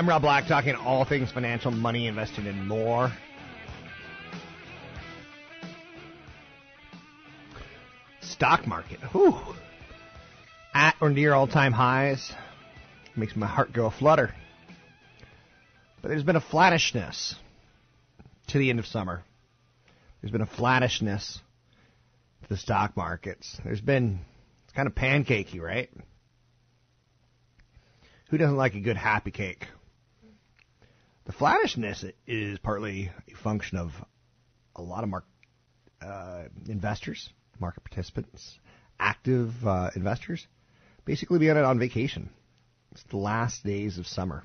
I'm Rob Black, talking all things financial, money, investing, and more. Stock market, whew, at or near all-time highs, makes my heart go a flutter. But there's been a flattishness to the end of summer. There's been a flattishness to the stock markets. There's been it's kind of pancakey, right? Who doesn't like a good happy cake? The flattishness is partly a function of a lot of mark, uh, investors, market participants, active uh, investors, basically being on vacation. It's the last days of summer.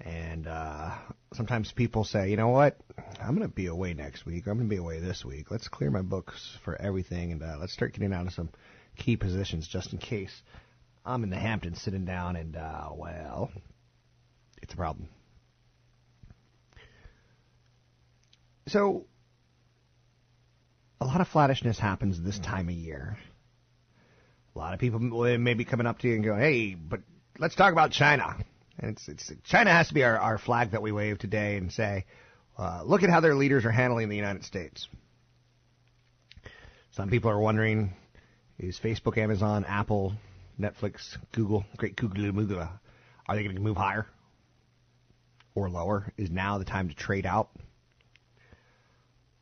And uh, sometimes people say, you know what, I'm going to be away next week. I'm going to be away this week. Let's clear my books for everything and uh, let's start getting out of some key positions just in case I'm in the Hamptons sitting down and, uh, well, it's a problem. So, a lot of flattishness happens this time of year. A lot of people may be coming up to you and going, hey, but let's talk about China. And it's, it's China has to be our, our flag that we wave today and say, uh, look at how their leaders are handling the United States. Some people are wondering, is Facebook, Amazon, Apple, Netflix, Google, great Google, Google, are they going to move higher or lower? Is now the time to trade out?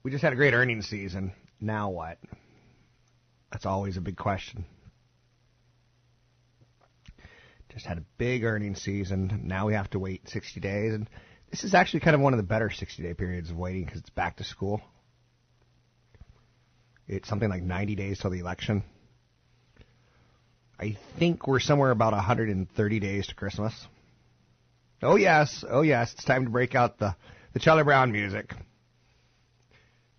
We just had a great earnings season. Now what? That's always a big question. Just had a big earnings season. Now we have to wait 60 days. And this is actually kind of one of the better 60 day periods of waiting because it's back to school. It's something like 90 days till the election. I think we're somewhere about 130 days to Christmas. Oh yes, oh yes, it's time to break out the the Charlie Brown music.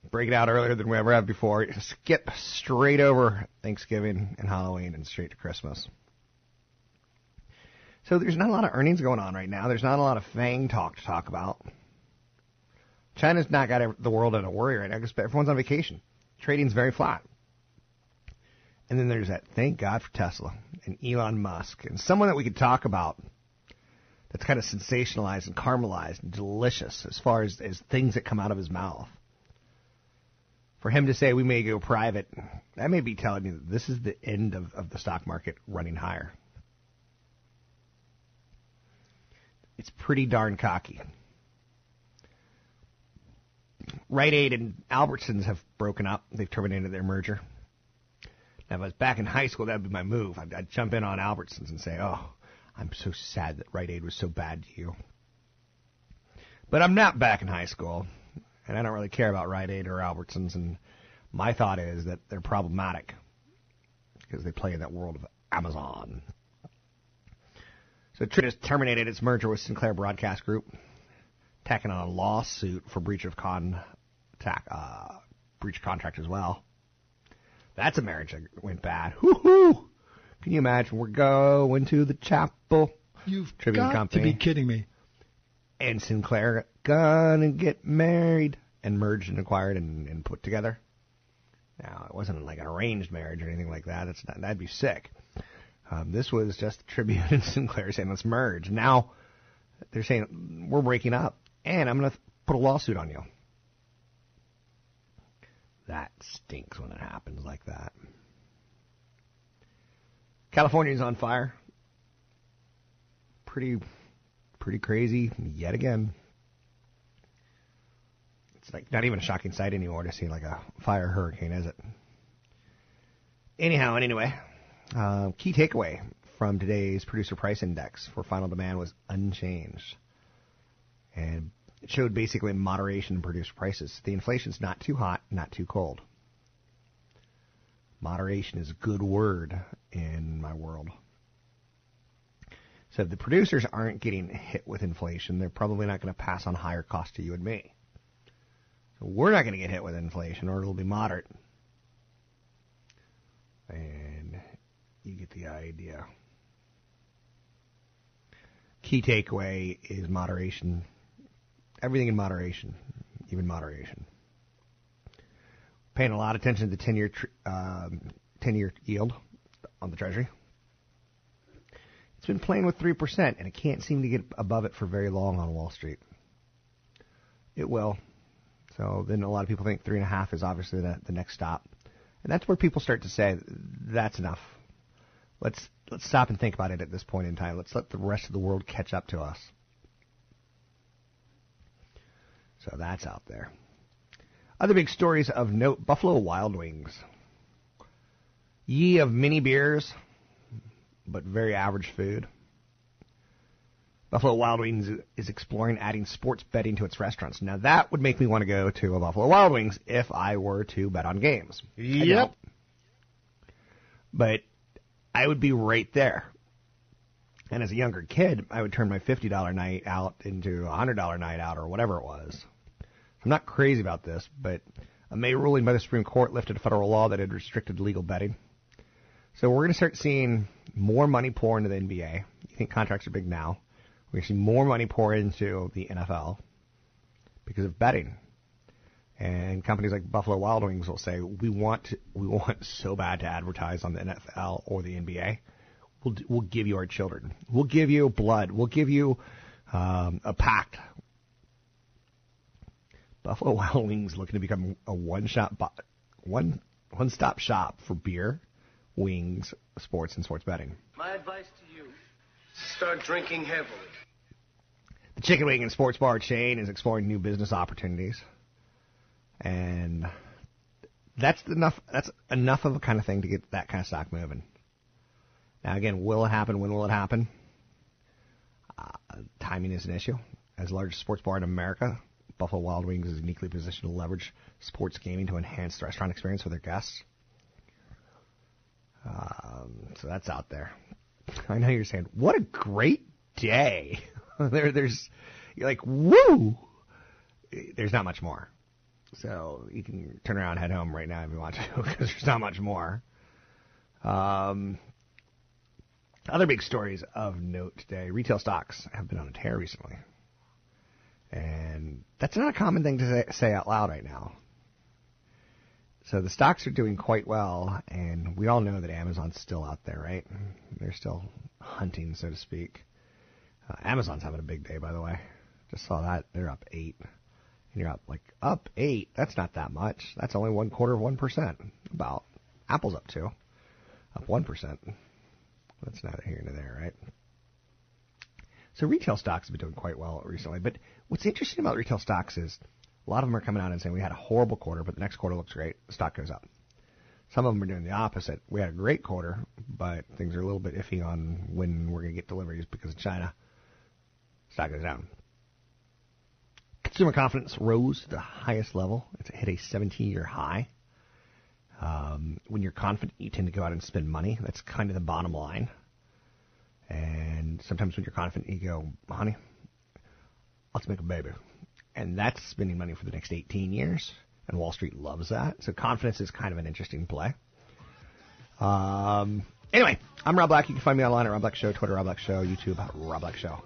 Break it out earlier than we ever have before. Skip straight over Thanksgiving and Halloween and straight to Christmas. So there's not a lot of earnings going on right now. There's not a lot of FANG talk to talk about. China's not got the world in a worry right now because everyone's on vacation. Trading's very flat. And then there's that thank God for Tesla and Elon Musk and someone that we could talk about that's kind of sensationalized and caramelized and delicious as far as, as things that come out of his mouth. For him to say we may go private, that may be telling you that this is the end of, of the stock market running higher. It's pretty darn cocky. Rite Aid and Albertsons have broken up. They've terminated their merger. If I was back in high school, that would be my move. I'd, I'd jump in on Albertsons and say, "Oh, I'm so sad that Rite Aid was so bad to you." But I'm not back in high school, and I don't really care about Rite Aid or Albertsons. And my thought is that they're problematic because they play in that world of Amazon. So has terminated its merger with Sinclair Broadcast Group, tacking on a lawsuit for breach of con, tack, uh, breach of contract as well. That's a marriage that went bad. Whoo-hoo! Can you imagine? We're going to the chapel. You've Tribune got Company. to be kidding me. and Sinclair gonna get married and merged and acquired and, and put together. Now it wasn't like an arranged marriage or anything like that. That's not, that'd be sick. Um, this was just Tribune and Sinclair saying let's merge. Now they're saying we're breaking up and I'm gonna th- put a lawsuit on you. That stinks when it happens like that. California's on fire. Pretty pretty crazy yet again. It's like not even a shocking sight anymore to see like a fire hurricane, is it? Anyhow, and anyway, uh, key takeaway from today's producer price index for final demand was unchanged, and it showed basically moderation in producer prices. The inflation's not too hot, not too cold. Moderation is a good word in my world. So if the producers aren't getting hit with inflation, they're probably not going to pass on higher costs to you and me. So we're not going to get hit with inflation, or it'll be moderate. And you get the idea. Key takeaway is moderation. Everything in moderation, even moderation. Paying a lot of attention to the 10-year tr- um, 10-year yield on the Treasury. It's been playing with 3%, and it can't seem to get above it for very long on Wall Street. It will. So then a lot of people think 3.5 is obviously the, the next stop. And that's where people start to say, that's enough. Let's, let's stop and think about it at this point in time. Let's let the rest of the world catch up to us. So that's out there. Other big stories of note Buffalo Wild Wings. Ye of many beers, but very average food. Buffalo Wild Wings is exploring adding sports betting to its restaurants. Now that would make me want to go to a Buffalo Wild Wings if I were to bet on games. Yep. But I would be right there. And as a younger kid, I would turn my $50 night out into a $100 night out or whatever it was. I'm not crazy about this, but a May ruling by the Supreme Court lifted a federal law that had restricted legal betting. So we're going to start seeing more money pour into the NBA. You think contracts are big now? We're going to see more money pour into the NFL because of betting. And companies like Buffalo Wild Wings will say, "We want we want so bad to advertise on the NFL or the NBA. We'll we'll give you our children. We'll give you blood. We'll give you um, a pact." Buffalo Wild Wings looking to become a one shop bo- one one stop shop for beer, wings, sports, and sports betting. My advice to you start drinking heavily. The Chicken Wing and Sports Bar chain is exploring new business opportunities, and that's enough. That's enough of a kind of thing to get that kind of stock moving. Now, again, will it happen? When will it happen? Uh, timing is an issue. As the largest sports bar in America, Buffalo Wild Wings is uniquely positioned to leverage sports gaming to enhance the restaurant experience for their guests. Um, so that's out there. I know you're saying, what a great day. there, there's, you're like, woo! There's not much more. So you can turn around and head home right now if you want to, because there's not much more. Um, other big stories of note today. Retail stocks have been on a tear recently. And that's not a common thing to say, out loud right now. So the stocks are doing quite well, and we all know that Amazon's still out there, right? They're still hunting, so to speak. Uh, Amazon's having a big day, by the way. Just saw that. They're up eight. And you're up, like, up eight? That's not that much. That's only one quarter of 1%. About. Apple's up two. Up 1%. That's neither here nor there, right? So retail stocks have been doing quite well recently. But what's interesting about retail stocks is a lot of them are coming out and saying we had a horrible quarter, but the next quarter looks great. The stock goes up. Some of them are doing the opposite. We had a great quarter, but things are a little bit iffy on when we're going to get deliveries because of China. Stock goes down. Consumer confidence rose to the highest level. It's hit a 17-year high. Um, when you're confident, you tend to go out and spend money. That's kind of the bottom line. And sometimes when you're confident, you go, honey, let's make a baby. And that's spending money for the next 18 years. And Wall Street loves that. So confidence is kind of an interesting play. Um, anyway, I'm Rob Black. You can find me online at Rob Black Show, Twitter Rob Black Show, YouTube Rob Black Show.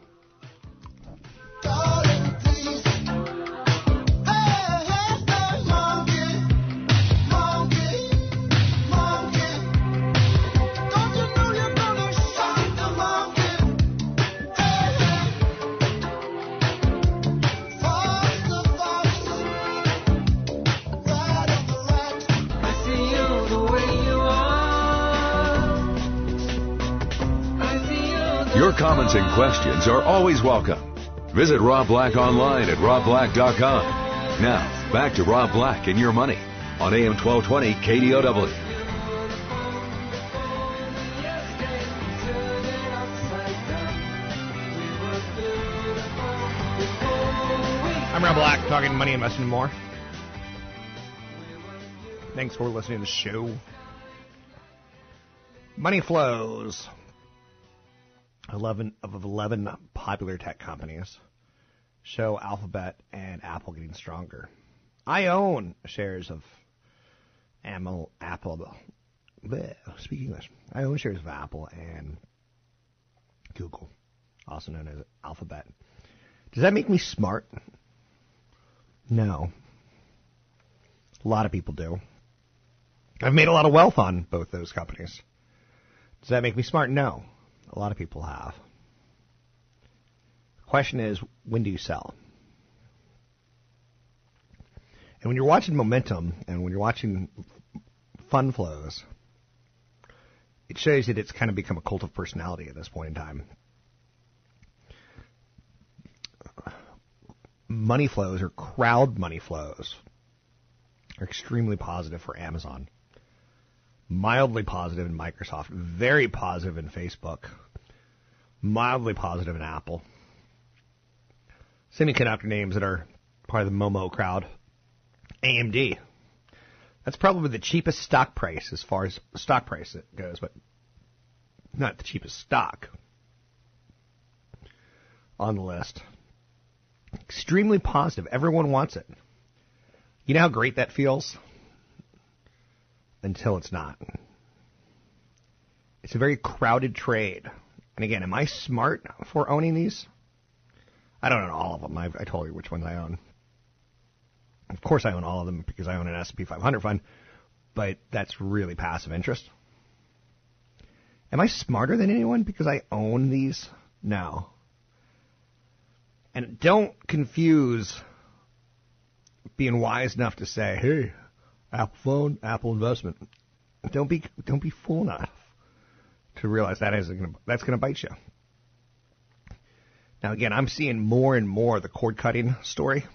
Comments and questions are always welcome. Visit Rob Black online at robblack.com. Now, back to Rob Black and your money on AM 1220 KDOW. I'm Rob Black, talking money, investing, more. Thanks for listening to the show. Money flows. 11 of 11 popular tech companies show Alphabet and Apple getting stronger. I own shares of Apple. Bleh, speak English. I own shares of Apple and Google, also known as Alphabet. Does that make me smart? No. A lot of people do. I've made a lot of wealth on both those companies. Does that make me smart? No. A lot of people have. The question is, when do you sell? And when you're watching momentum and when you're watching fund flows, it shows that it's kind of become a cult of personality at this point in time. Money flows or crowd money flows are extremely positive for Amazon mildly positive in Microsoft, very positive in Facebook, mildly positive in Apple. Semiconductor names that are part of the Momo crowd. AMD. That's probably the cheapest stock price as far as stock price goes, but not the cheapest stock on the list. Extremely positive. Everyone wants it. You know how great that feels? Until it's not. It's a very crowded trade. And again, am I smart for owning these? I don't own all of them. I've, I told you which ones I own. Of course, I own all of them because I own an S&P 500 fund, but that's really passive interest. Am I smarter than anyone because I own these? No. And don't confuse being wise enough to say, "Hey, Apple phone, Apple investment. Don't be don't be fool enough to realize that is gonna, that's going to bite you. Now again, I'm seeing more and more the cord cutting story.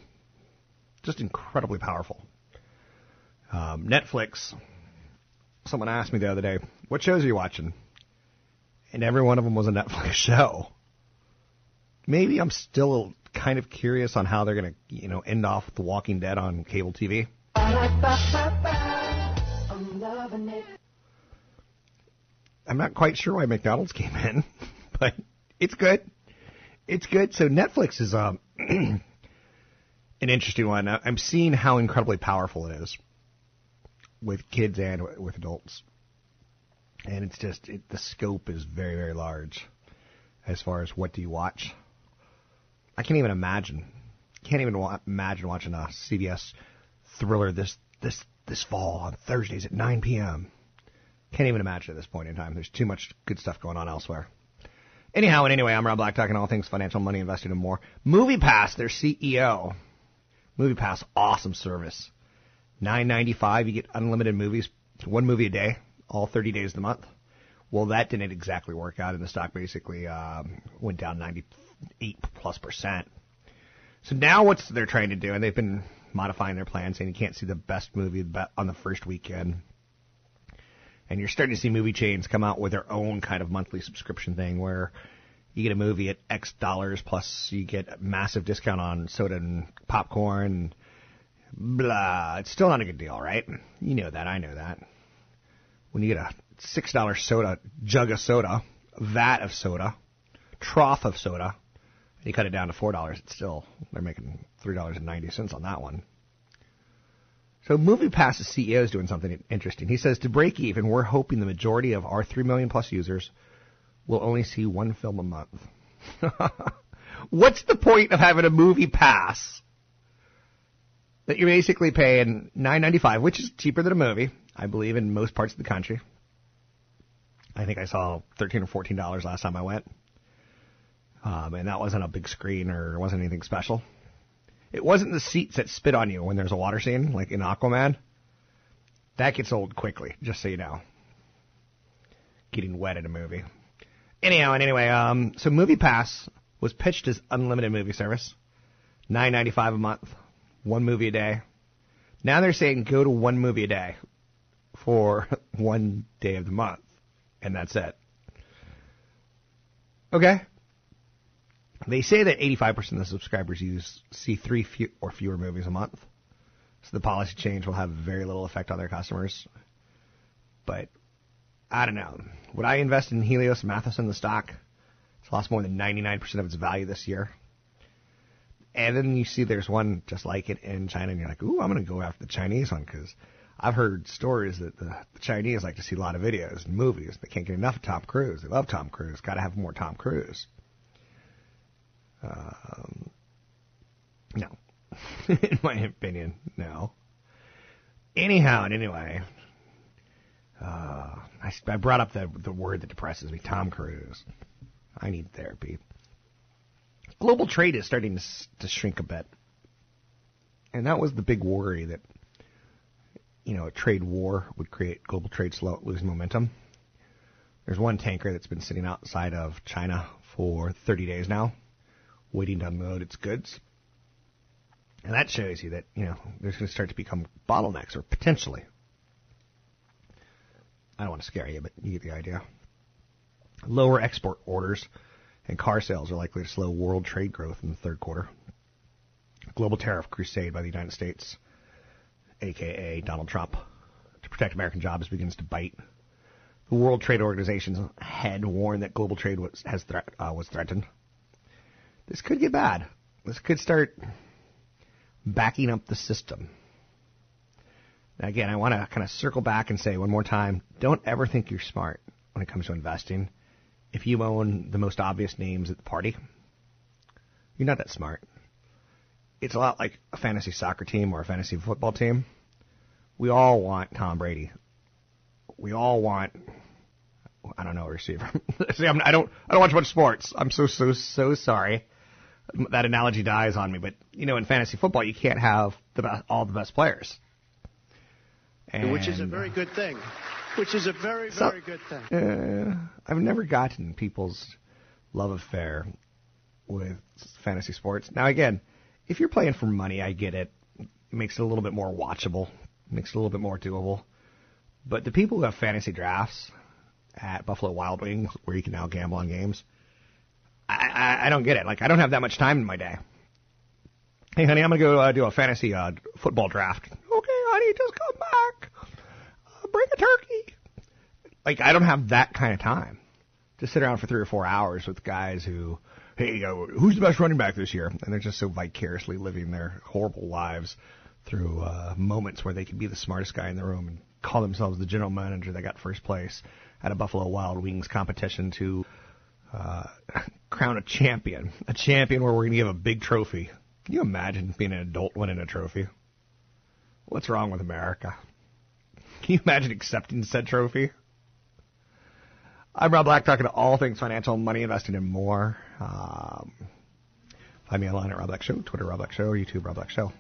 Just incredibly powerful. Um, Netflix. Someone asked me the other day, "What shows are you watching?" And every one of them was a Netflix show. Maybe I'm still kind of curious on how they're going to, you know, end off The Walking Dead on cable TV. I'm not quite sure why McDonald's came in, but it's good. It's good. So Netflix is um, an interesting one. I'm seeing how incredibly powerful it is with kids and with adults, and it's just it, the scope is very very large as far as what do you watch. I can't even imagine. Can't even wa- imagine watching a CBS thriller this this this fall on Thursdays at 9 p.m. Can't even imagine at this point in time. There's too much good stuff going on elsewhere. Anyhow and anyway, I'm Rob Black talking all things financial, money, investing, and more. MoviePass, their CEO. MoviePass, awesome service. Nine ninety five, you get unlimited movies, one movie a day, all 30 days of the month. Well, that didn't exactly work out, and the stock basically um, went down 98 plus percent. So now what's they're trying to do, and they've been modifying their plan, saying you can't see the best movie on the first weekend. And you're starting to see movie chains come out with their own kind of monthly subscription thing where you get a movie at X dollars plus you get a massive discount on soda and popcorn. Blah. It's still not a good deal, right? You know that. I know that. When you get a six dollar soda, jug of soda, vat of soda, trough of soda, you cut it down to four dollars, it's still they're making three dollars and ninety cents on that one. So MoviePass's CEO is doing something interesting. He says to break even, we're hoping the majority of our 3 million plus users will only see one film a month. What's the point of having a movie pass that you're basically paying 9.95, which is cheaper than a movie, I believe, in most parts of the country. I think I saw 13 or 14 dollars last time I went, um, and that wasn't a big screen or wasn't anything special. It wasn't the seats that spit on you when there's a water scene, like in Aquaman. That gets old quickly, just so you know. Getting wet in a movie. Anyhow, and anyway, um, so Movie Pass was pitched as unlimited movie service, nine ninety five a month, one movie a day. Now they're saying go to one movie a day for one day of the month, and that's it. Okay. They say that 85% of the subscribers use see three few, or fewer movies a month. So the policy change will have very little effect on their customers. But I don't know. Would I invest in Helios Matheson, the stock? It's lost more than 99% of its value this year. And then you see there's one just like it in China, and you're like, ooh, I'm going to go after the Chinese one because I've heard stories that the, the Chinese like to see a lot of videos and movies. They can't get enough of Tom Cruise. They love Tom Cruise. Got to have more Tom Cruise. Um, no. In my opinion, no. Anyhow, and anyway, uh, I, I brought up the, the word that depresses me Tom Cruise. I need therapy. Global trade is starting to, to shrink a bit. And that was the big worry that, you know, a trade war would create global trade slow, lose momentum. There's one tanker that's been sitting outside of China for 30 days now waiting to unload its goods. And that shows you that, you know, there's going to start to become bottlenecks, or potentially. I don't want to scare you, but you get the idea. Lower export orders and car sales are likely to slow world trade growth in the third quarter. Global tariff crusade by the United States, aka Donald Trump, to protect American jobs begins to bite. The World Trade Organization's head warned that global trade was, has uh, was threatened this could get bad. This could start backing up the system. Now, again, I want to kind of circle back and say one more time don't ever think you're smart when it comes to investing. If you own the most obvious names at the party, you're not that smart. It's a lot like a fantasy soccer team or a fantasy football team. We all want Tom Brady. We all want I don't know a receiver. See, I'm, I don't I don't watch much sports. I'm so so so sorry that analogy dies on me. But you know, in fantasy football, you can't have the best, all the best players, and, which is a very good thing. Which is a very so, very good thing. Uh, I've never gotten people's love affair with fantasy sports. Now, again, if you're playing for money, I get it. It makes it a little bit more watchable. Makes it a little bit more doable. But the people who have fantasy drafts at Buffalo Wild Wings, where you can now gamble on games, I, I, I don't get it. Like, I don't have that much time in my day. Hey, honey, I'm going to go uh, do a fantasy uh, football draft. Okay, honey, just come back. Uh, bring a turkey. Like, I don't have that kind of time to sit around for three or four hours with guys who, hey, uh, who's the best running back this year? And they're just so vicariously living their horrible lives through uh, moments where they can be the smartest guy in the room and call themselves the general manager that got first place at a Buffalo Wild Wings competition to uh, crown a champion, a champion where we're going to give a big trophy. Can you imagine being an adult winning a trophy? What's wrong with America? Can you imagine accepting said trophy? I'm Rob Black, talking to all things financial, money, investing, and more. Um, find me online at Rob Black Show, Twitter Rob Black Show, YouTube Rob Black Show.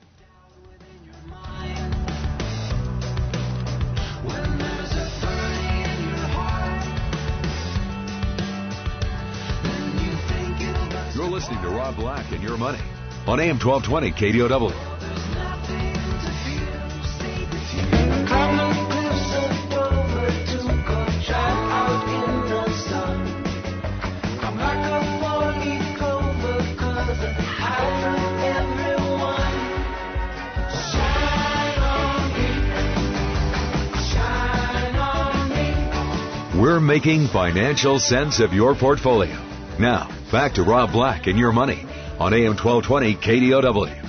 Listening to Rob Black and Your Money on AM 1220 KDOW. We're making financial sense of your portfolio. Now, back to Rob Black and your money on AM 1220 KDOW.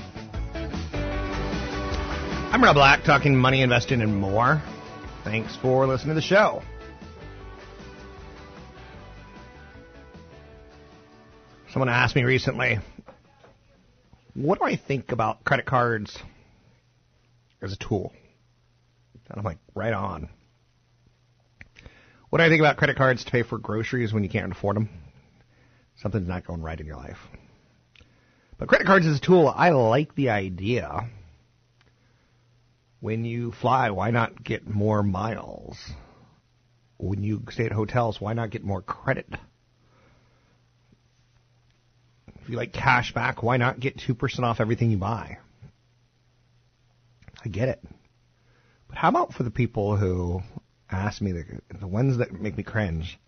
I'm Rob Black, talking money, investing, and more. Thanks for listening to the show. Someone asked me recently, what do I think about credit cards as a tool? And I'm like, right on. What do I think about credit cards to pay for groceries when you can't afford them? Something's not going right in your life. But credit cards is a tool, I like the idea. When you fly, why not get more miles? When you stay at hotels, why not get more credit? If you like cash back, why not get 2% off everything you buy? I get it. But how about for the people who ask me, the, the ones that make me cringe?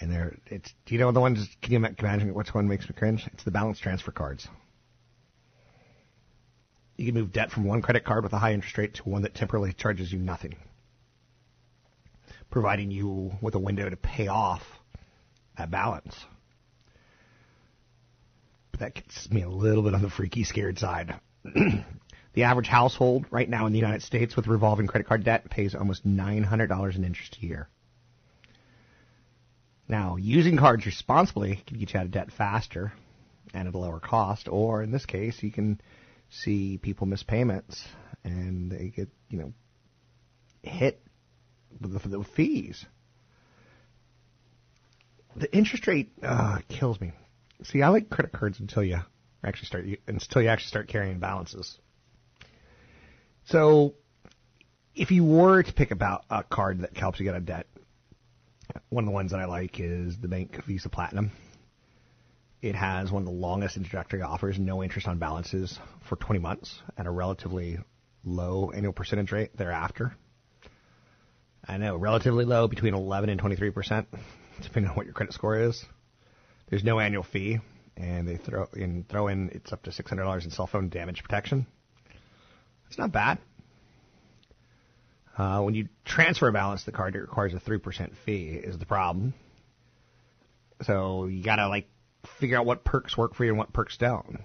And they're, it's, do you know the ones, can you imagine which one makes me cringe? It's the balance transfer cards. You can move debt from one credit card with a high interest rate to one that temporarily charges you nothing, providing you with a window to pay off that balance. But that gets me a little bit on the freaky, scared side. the average household right now in the United States with revolving credit card debt pays almost $900 in interest a year. Now, using cards responsibly can get you out of debt faster and at a lower cost, or in this case, you can see people miss payments and they get, you know, hit with the, the fees. The interest rate uh, kills me. See, I like credit cards until you actually start until you actually start carrying balances. So, if you were to pick about a card that helps you get out of debt, one of the ones that I like is the Bank Visa Platinum. It has one of the longest introductory offers, no interest on balances for 20 months at a relatively low annual percentage rate thereafter. I know, relatively low, between 11 and 23 percent, depending on what your credit score is. There's no annual fee, and they throw in throw in it's up to $600 in cell phone damage protection. It's not bad. Uh, when you transfer a balance the card, it requires a 3% fee, is the problem. So you gotta like figure out what perks work for you and what perks don't.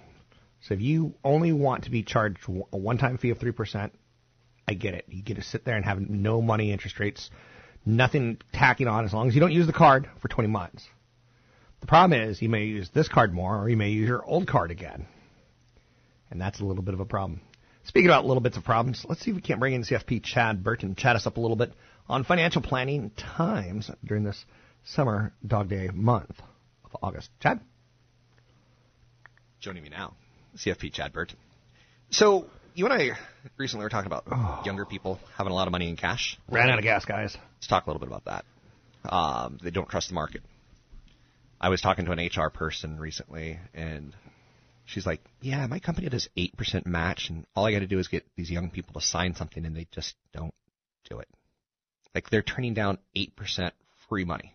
So if you only want to be charged a one-time fee of 3%, I get it. You get to sit there and have no money interest rates, nothing tacking on as long as you don't use the card for 20 months. The problem is you may use this card more or you may use your old card again. And that's a little bit of a problem. Speaking about little bits of problems, let's see if we can't bring in CFP Chad Burton, and chat us up a little bit on financial planning times during this summer dog day month of August. Chad? Joining me now, CFP Chad Burton. So, you and I recently were talking about oh. younger people having a lot of money in cash. Ran out of gas, guys. Let's talk a little bit about that. Um, they don't trust the market. I was talking to an HR person recently, and she's like, "Yeah, my company does eight percent match, and all I got to do is get these young people to sign something, and they just don't do it. Like they're turning down eight percent free money."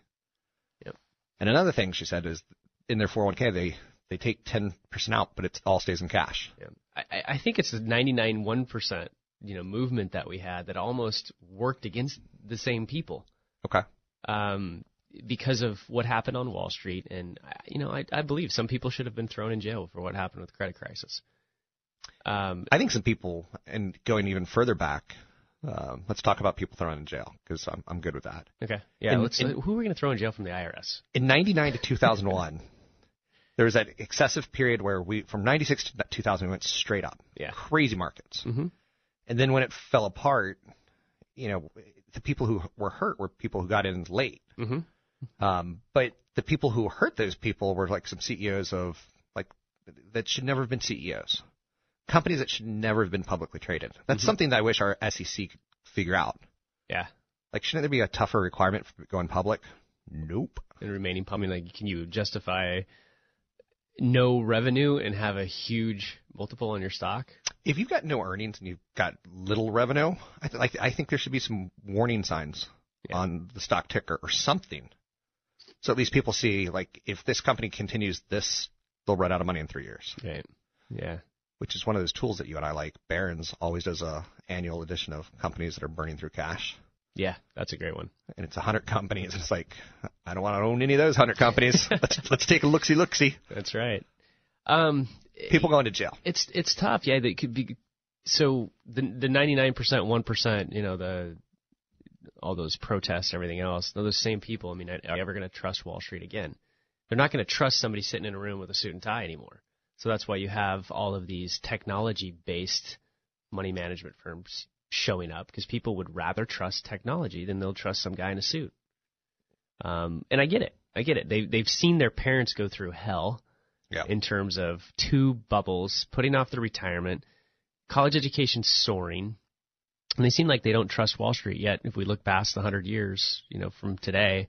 Yep. And another thing she said is, in their 401k, they they take ten percent out, but it all stays in cash. Yeah. I, I think it's the ninety nine one percent you know movement that we had that almost worked against the same people. Okay. Um, because of what happened on Wall Street, and you know, I, I believe some people should have been thrown in jail for what happened with the credit crisis. Um, I think some people, and going even further back, uh, let's talk about people thrown in jail because I'm I'm good with that. Okay, yeah. In, let's. In, who are we going to throw in jail from the IRS? In '99 to 2001, there was that excessive period where we, from '96 to 2000, we went straight up. Yeah. Crazy markets. Mm-hmm. And then when it fell apart, you know, the people who were hurt were people who got in late. Mm-hmm. Um, but the people who hurt those people were like some CEOs of like that should never have been CEOs, companies that should never have been publicly traded. That's mm-hmm. something that I wish our SEC could figure out. Yeah. Like, shouldn't there be a tougher requirement for going public? Nope. And remaining public, like, can you justify no revenue and have a huge multiple on your stock? If you've got no earnings and you've got little revenue, I, th- like, I think there should be some warning signs yeah. on the stock ticker or something so at least people see like if this company continues this, they'll run out of money in three years. Right. Yeah. Which is one of those tools that you and I like. Barron's always does a annual edition of companies that are burning through cash. Yeah, that's a great one. And it's a hundred companies. It's like I don't want to own any of those hundred companies. let's let's take a look see look see. That's right. Um, people going to jail. It's it's tough. Yeah, they could be so the the 99%, 1%, you know, the all those protests, everything else, those same people. I mean, are you ever going to trust Wall Street again? They're not going to trust somebody sitting in a room with a suit and tie anymore. So that's why you have all of these technology-based money management firms showing up because people would rather trust technology than they'll trust some guy in a suit. Um, and I get it. I get it. They they've seen their parents go through hell Yeah. in terms of two bubbles, putting off their retirement, college education soaring, and they seem like they don't trust Wall Street yet. If we look past the hundred years, you know, from today,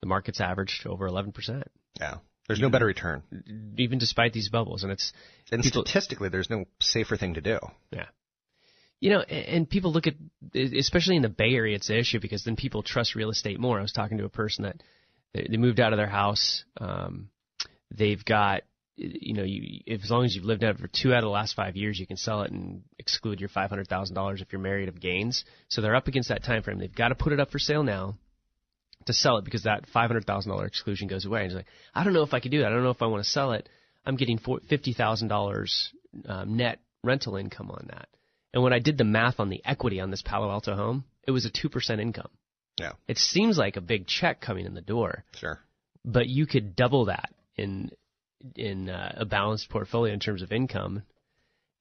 the market's averaged over eleven percent, Yeah. There's no better return. even despite these bubbles. And it's And people- statistically, there's no safer thing to do. Yeah. You know, and, and people look at, especially in the Bay Area, it's an issue because then people trust real estate more. I was talking to a person that they they moved out of their house. Um, they've got, you know, you, if, as long as you've lived out for two out of the last five years, you can sell it and exclude your five hundred thousand dollars if you're married of gains. So they're up against that time frame. They've got to put it up for sale now to sell it because that five hundred thousand dollar exclusion goes away. And he's like, I don't know if I could do that. I don't know if I want to sell it. I'm getting four- fifty thousand dollars um, net rental income on that. And when I did the math on the equity on this Palo Alto home, it was a two percent income. Yeah. It seems like a big check coming in the door, Sure. but you could double that in in uh, a balanced portfolio in terms of income.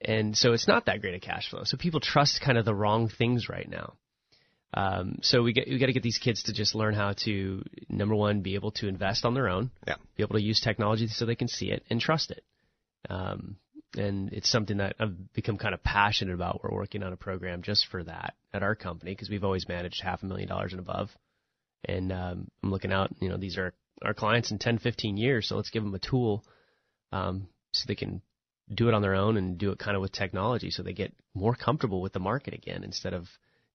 And so it's not that great a cash flow. So people trust kind of the wrong things right now. Um, so we get we got to get these kids to just learn how to number one be able to invest on their own, Yeah. be able to use technology so they can see it and trust it. Um, and it's something that I've become kind of passionate about. We're working on a program just for that at our company because we've always managed half a million dollars and above. And um, I'm looking out, you know, these are our clients in 10, 15 years, so let's give them a tool um, so they can do it on their own and do it kind of with technology so they get more comfortable with the market again instead of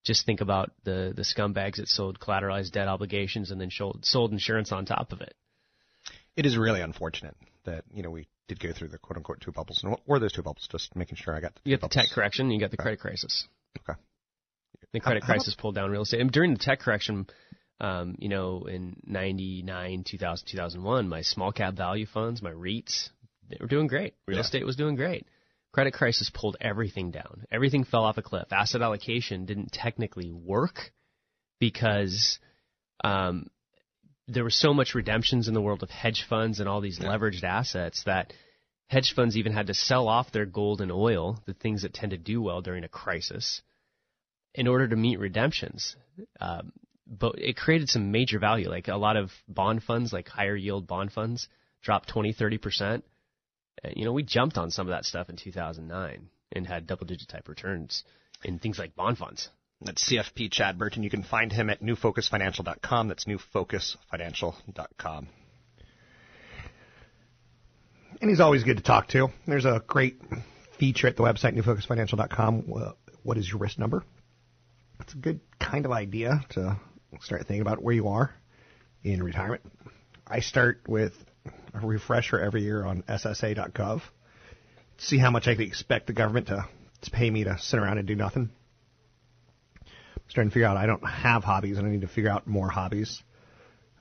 just think about the, the scumbags that sold collateralized debt obligations and then sold, sold insurance on top of it. It is really unfortunate that, you know, we did go through the quote unquote two bubbles. And what were those two bubbles? Just making sure I got the You got the tech correction, you got the credit crisis. Okay. The How- credit how crisis pulled down real estate. And during the tech correction, um, you know, in 99, 2000, 2001, my small cap value funds, my REITs, they were doing great. Real Yeah. estate was doing great. Credit crisis pulled everything down. Everything fell off a cliff. Asset allocation didn't technically work because um, there were so much redemptions in the world of hedge funds and all these leveraged assets that hedge funds even had to sell off their gold and oil, the things that tend to do well during a crisis, in order to meet redemptions. Um, but it created some major value. Like a lot of bond funds, like higher yield bond funds, dropped 20, 30 percent. You know, we jumped on some of that stuff in 2009 and had double digit type returns in things like bond funds. That's CFP Chad Burton. You can find him at newfocusfinancial.com. That's newfocusfinancial.com. And he's always good to talk to. There's a great feature at the website, newfocusfinancial.com. What is your risk number? It's a good kind of idea to start thinking about where you are in retirement. I start with a refresher every year on SSA.gov. See how much I can expect the government to, to pay me to sit around and do nothing. I'm starting to figure out I don't have hobbies and I need to figure out more hobbies.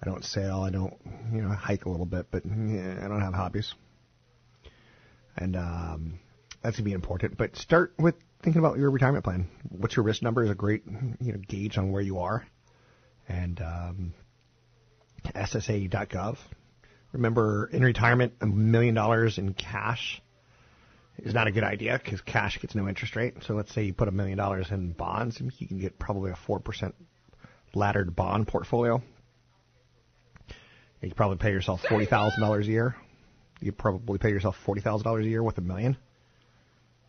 I don't sail. I don't, you know, hike a little bit, but yeah, I don't have hobbies and um, that's gonna be important. But start with thinking about your retirement plan. What's your risk number is a great you know gauge on where you are, and um, SSA.gov. Remember, in retirement, a million dollars in cash is not a good idea because cash gets no interest rate. So let's say you put a million dollars in bonds, and you can get probably a four percent laddered bond portfolio. You probably pay yourself forty thousand dollars a year you probably pay yourself forty thousand dollars a year with a million.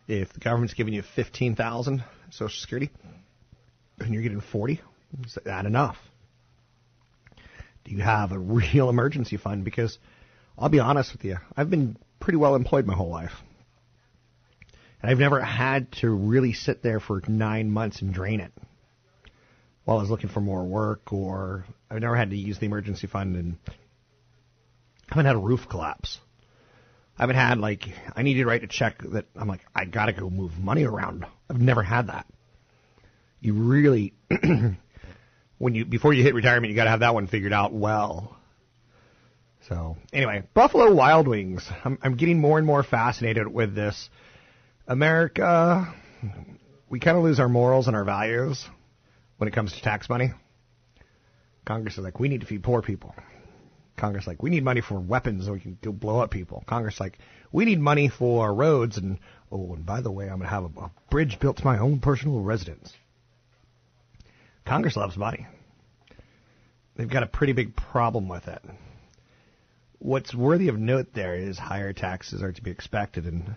If the government's giving you fifteen thousand Social Security, and you're getting forty, is that enough? Do you have a real emergency fund? Because I'll be honest with you, I've been pretty well employed my whole life. And I've never had to really sit there for nine months and drain it while I was looking for more work, or I've never had to use the emergency fund and I haven't had a roof collapse. I haven't had like I need to write a check that I'm like I gotta go move money around. I've never had that. You really, when you before you hit retirement, you gotta have that one figured out well. So anyway, Buffalo Wild Wings. I'm, I'm getting more and more fascinated with this. America, we kind of lose our morals and our values when it comes to tax money. Congress is like, we need to feed poor people. Congress like, we need money for weapons so we can go blow up people. Congress like, we need money for roads and oh, and by the way, I'm gonna have a, a bridge built to my own personal residence. Congress loves money. They've got a pretty big problem with it. What's worthy of note there is higher taxes are to be expected, and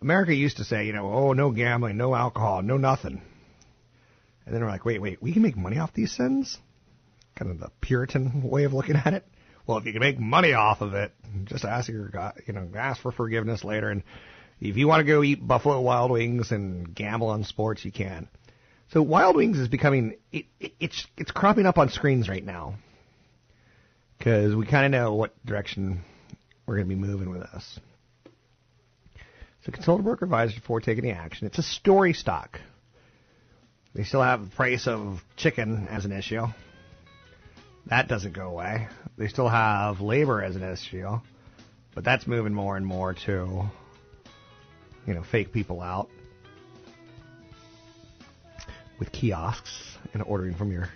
America used to say, you know, oh, no gambling, no alcohol, no nothing. And then we're like, wait, wait, we can make money off these sins? Kind of the Puritan way of looking at it. Well, if you can make money off of it, just ask your God, you know, ask for forgiveness later. And if you want to go eat Buffalo Wild Wings and gamble on sports, you can. So Wild Wings is becoming it, it, it's it's cropping up on screens right now because we kind of know what direction we're going to be moving with this. So consult a broker advisor before taking the action. It's a story stock. They still have the price of chicken as an issue. That doesn't go away. They still have labor as an issue, but that's moving more and more to, you know, fake people out with kiosks and ordering from your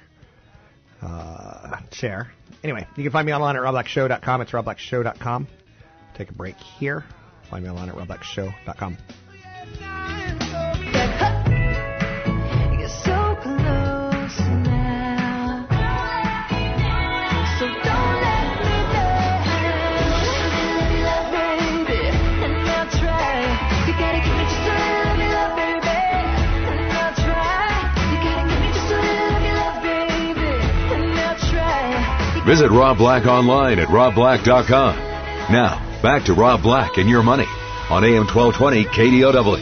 uh, chair. Anyway, you can find me online at robblackshow.com. It's robblackshow.com. Take a break here. Find me online at robblackshow.com. Visit Rob Black online at robblack.com. Now, back to Rob Black and your money on AM 1220 KDOW.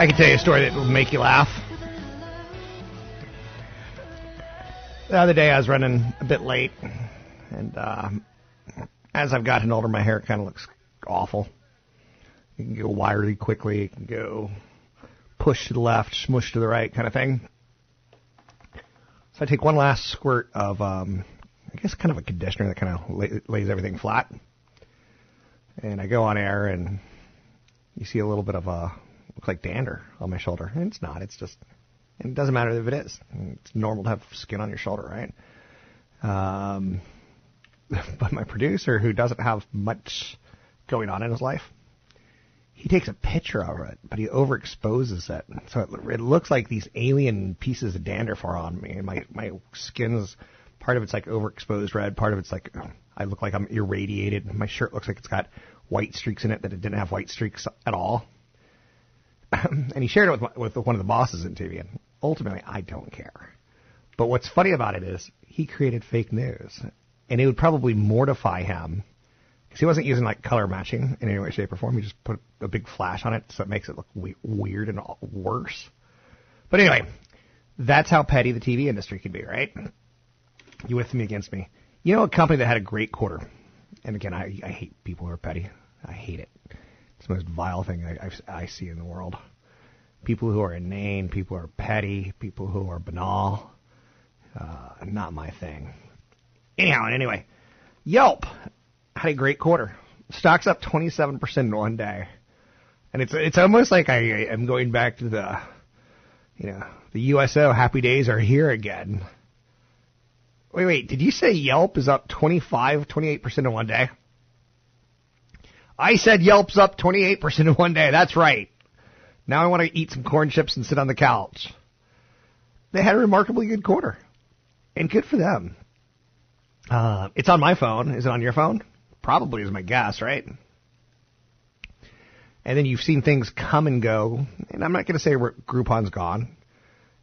I can tell you a story that will make you laugh. The other day I was running a bit late, and uh, as I've gotten older, my hair kind of looks awful. It can go wiry quickly. It can go push to the left, smush to the right kind of thing. So I take one last squirt of, um, I guess, kind of a conditioner that kind of lay, lays everything flat. And I go on air, and you see a little bit of a, looks like dander on my shoulder. And it's not, it's just, it doesn't matter if it is. It's normal to have skin on your shoulder, right? Um, but my producer, who doesn't have much going on in his life, he takes a picture of it, but he overexposes it, so it, it looks like these alien pieces of dander are on me. And my my skin's part of it's like overexposed red, part of it's like I look like I'm irradiated. My shirt looks like it's got white streaks in it that it didn't have white streaks at all. and he shared it with with one of the bosses in TV. And ultimately, I don't care. But what's funny about it is he created fake news, and it would probably mortify him he wasn't using like color matching in any way, shape, or form. He just put a big flash on it, so it makes it look we- weird and worse. But anyway, that's how petty the TV industry can be, right? You with me against me? You know, a company that had a great quarter, and again, I, I hate people who are petty. I hate it. It's the most vile thing I, I, I see in the world. People who are inane, people who are petty, people who are banal. Uh, not my thing. Anyhow, and anyway, Yelp had a great quarter. Stock's up 27% in one day. And it's it's almost like I am going back to the, you know, the USO happy days are here again. Wait, wait, did you say Yelp is up 25, 28% in one day? I said Yelp's up 28% in one day. That's right. Now I want to eat some corn chips and sit on the couch. They had a remarkably good quarter. And good for them. Uh, it's on my phone. Is it on your phone? Probably is my guess, right? And then you've seen things come and go. And I'm not going to say Groupon's gone.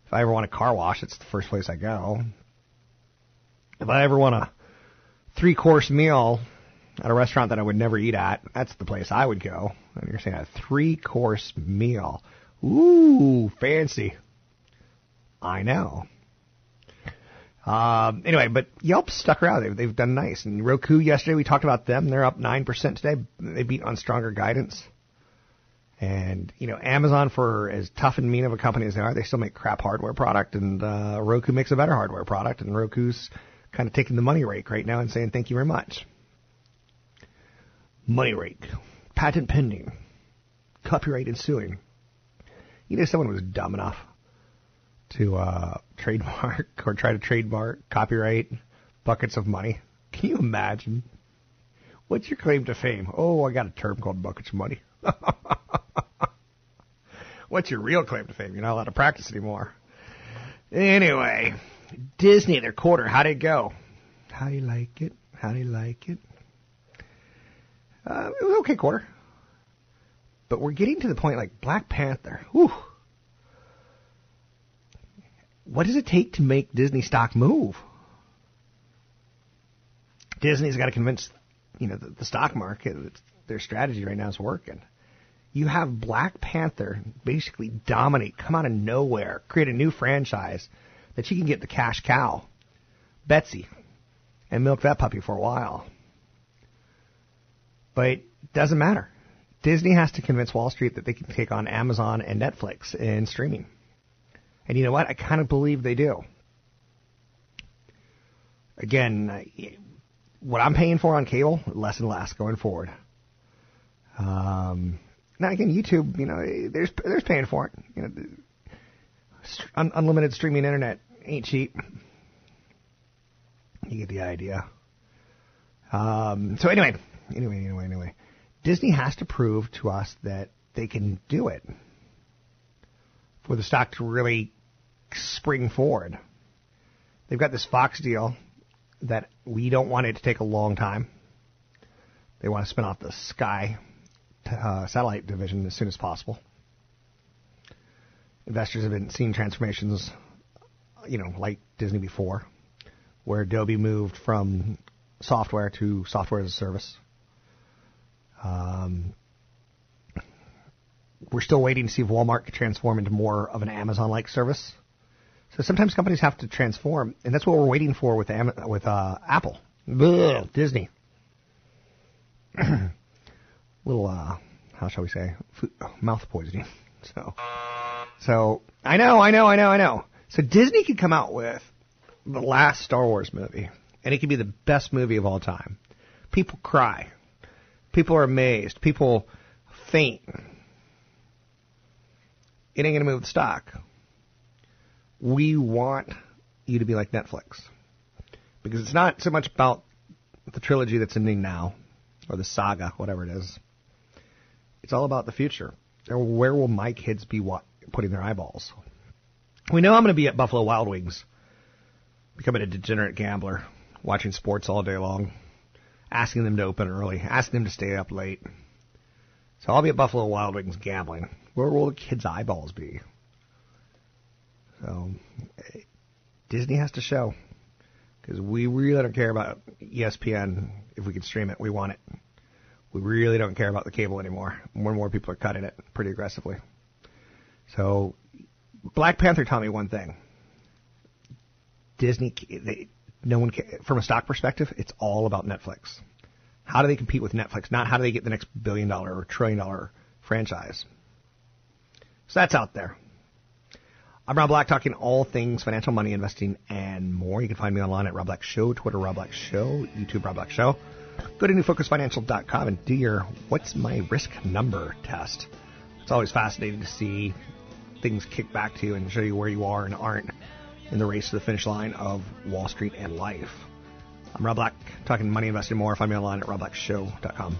If I ever want a car wash, it's the first place I go. If I ever want a three course meal at a restaurant that I would never eat at, that's the place I would go. And you're saying a three course meal. Ooh, fancy. I know. Um, anyway, but Yelp stuck around. They've, they've done nice. And Roku yesterday, we talked about them. They're up 9% today. They beat on stronger guidance. And, you know, Amazon, for as tough and mean of a company as they are, they still make crap hardware product. And uh, Roku makes a better hardware product. And Roku's kind of taking the money rake right now and saying thank you very much. money rake, patent pending, copyright ensuing. You know, someone was dumb enough to uh, trademark or try to trademark, copyright buckets of money. Can you imagine? What's your claim to fame? Oh, I got a term called buckets of money. What's your real claim to fame? You're not allowed to practice anymore. Anyway, Disney, their quarter, how'd it go? How do you like it? How do you like it? Uh, it was okay quarter. But we're getting to the point like Black Panther. Whew. What does it take to make Disney stock move? Disney's got to convince, you know, the, the stock market that their strategy right now is working. You have Black Panther basically dominate, come out of nowhere, create a new franchise that you can get the cash cow, Betsy, and milk that puppy for a while. But it doesn't matter. Disney has to convince Wall Street that they can take on Amazon and Netflix in streaming. And you know what? I kind of believe they do. Again, what I'm paying for on cable, less and less going forward. Um, now again, YouTube, you know, there's there's paying for it. You know, un- unlimited streaming internet ain't cheap. You get the idea. Um, so anyway, anyway, anyway, anyway, Disney has to prove to us that they can do it for the stock to really spring forward. They've got this Fox deal that we don't want it to take a long time. They want to spin off the Sky uh, satellite division as soon as possible. Investors have been seeing transformations, you know, like Disney before, where Adobe moved from software to software as a service. Um, we're still waiting to see if Walmart can transform into more of an Amazon-like service. So sometimes companies have to transform, and that's what we're waiting for with Am- with uh, Apple, Ugh, Disney. Little, uh, how shall we say, food, mouth poisoning. So, so I know, I know, I know, I know. So Disney could come out with the last Star Wars movie, and it could be the best movie of all time. People cry. People are amazed. People faint. It ain't gonna move the stock we want you to be like Netflix. Because it's not so much about the trilogy that's ending now, or the saga, whatever it is. It's all about the future. Where will my kids be putting their eyeballs? We know I'm going to be at Buffalo Wild Wings, becoming a degenerate gambler, watching sports all day long, asking them to open early, asking them to stay up late. So I'll be at Buffalo Wild Wings gambling. Where will the kids' eyeballs be? So Disney has to show because we really don't care about ESPN if we can stream it. We want it. We really don't care about the cable anymore. More and more people are cutting it pretty aggressively. So Black Panther taught me one thing. Disney, they, no one can, from a stock perspective, it's all about Netflix. How do they compete with Netflix? Not how do they get the next billion dollar or trillion dollar franchise. So that's out there. I'm Rob Black, talking all things financial, money, investing, and more. You can find me online at Rob Black Show, Twitter Rob Black Show, YouTube Rob Black Show. Go to newfocusfinancial.com and do your What's My Risk Number test. It's always fascinating to see things kick back to you and show you where you are and aren't in the race to the finish line of Wall Street and life. I'm Rob Black, talking money, investing, more. Find me online at robblackshow.com.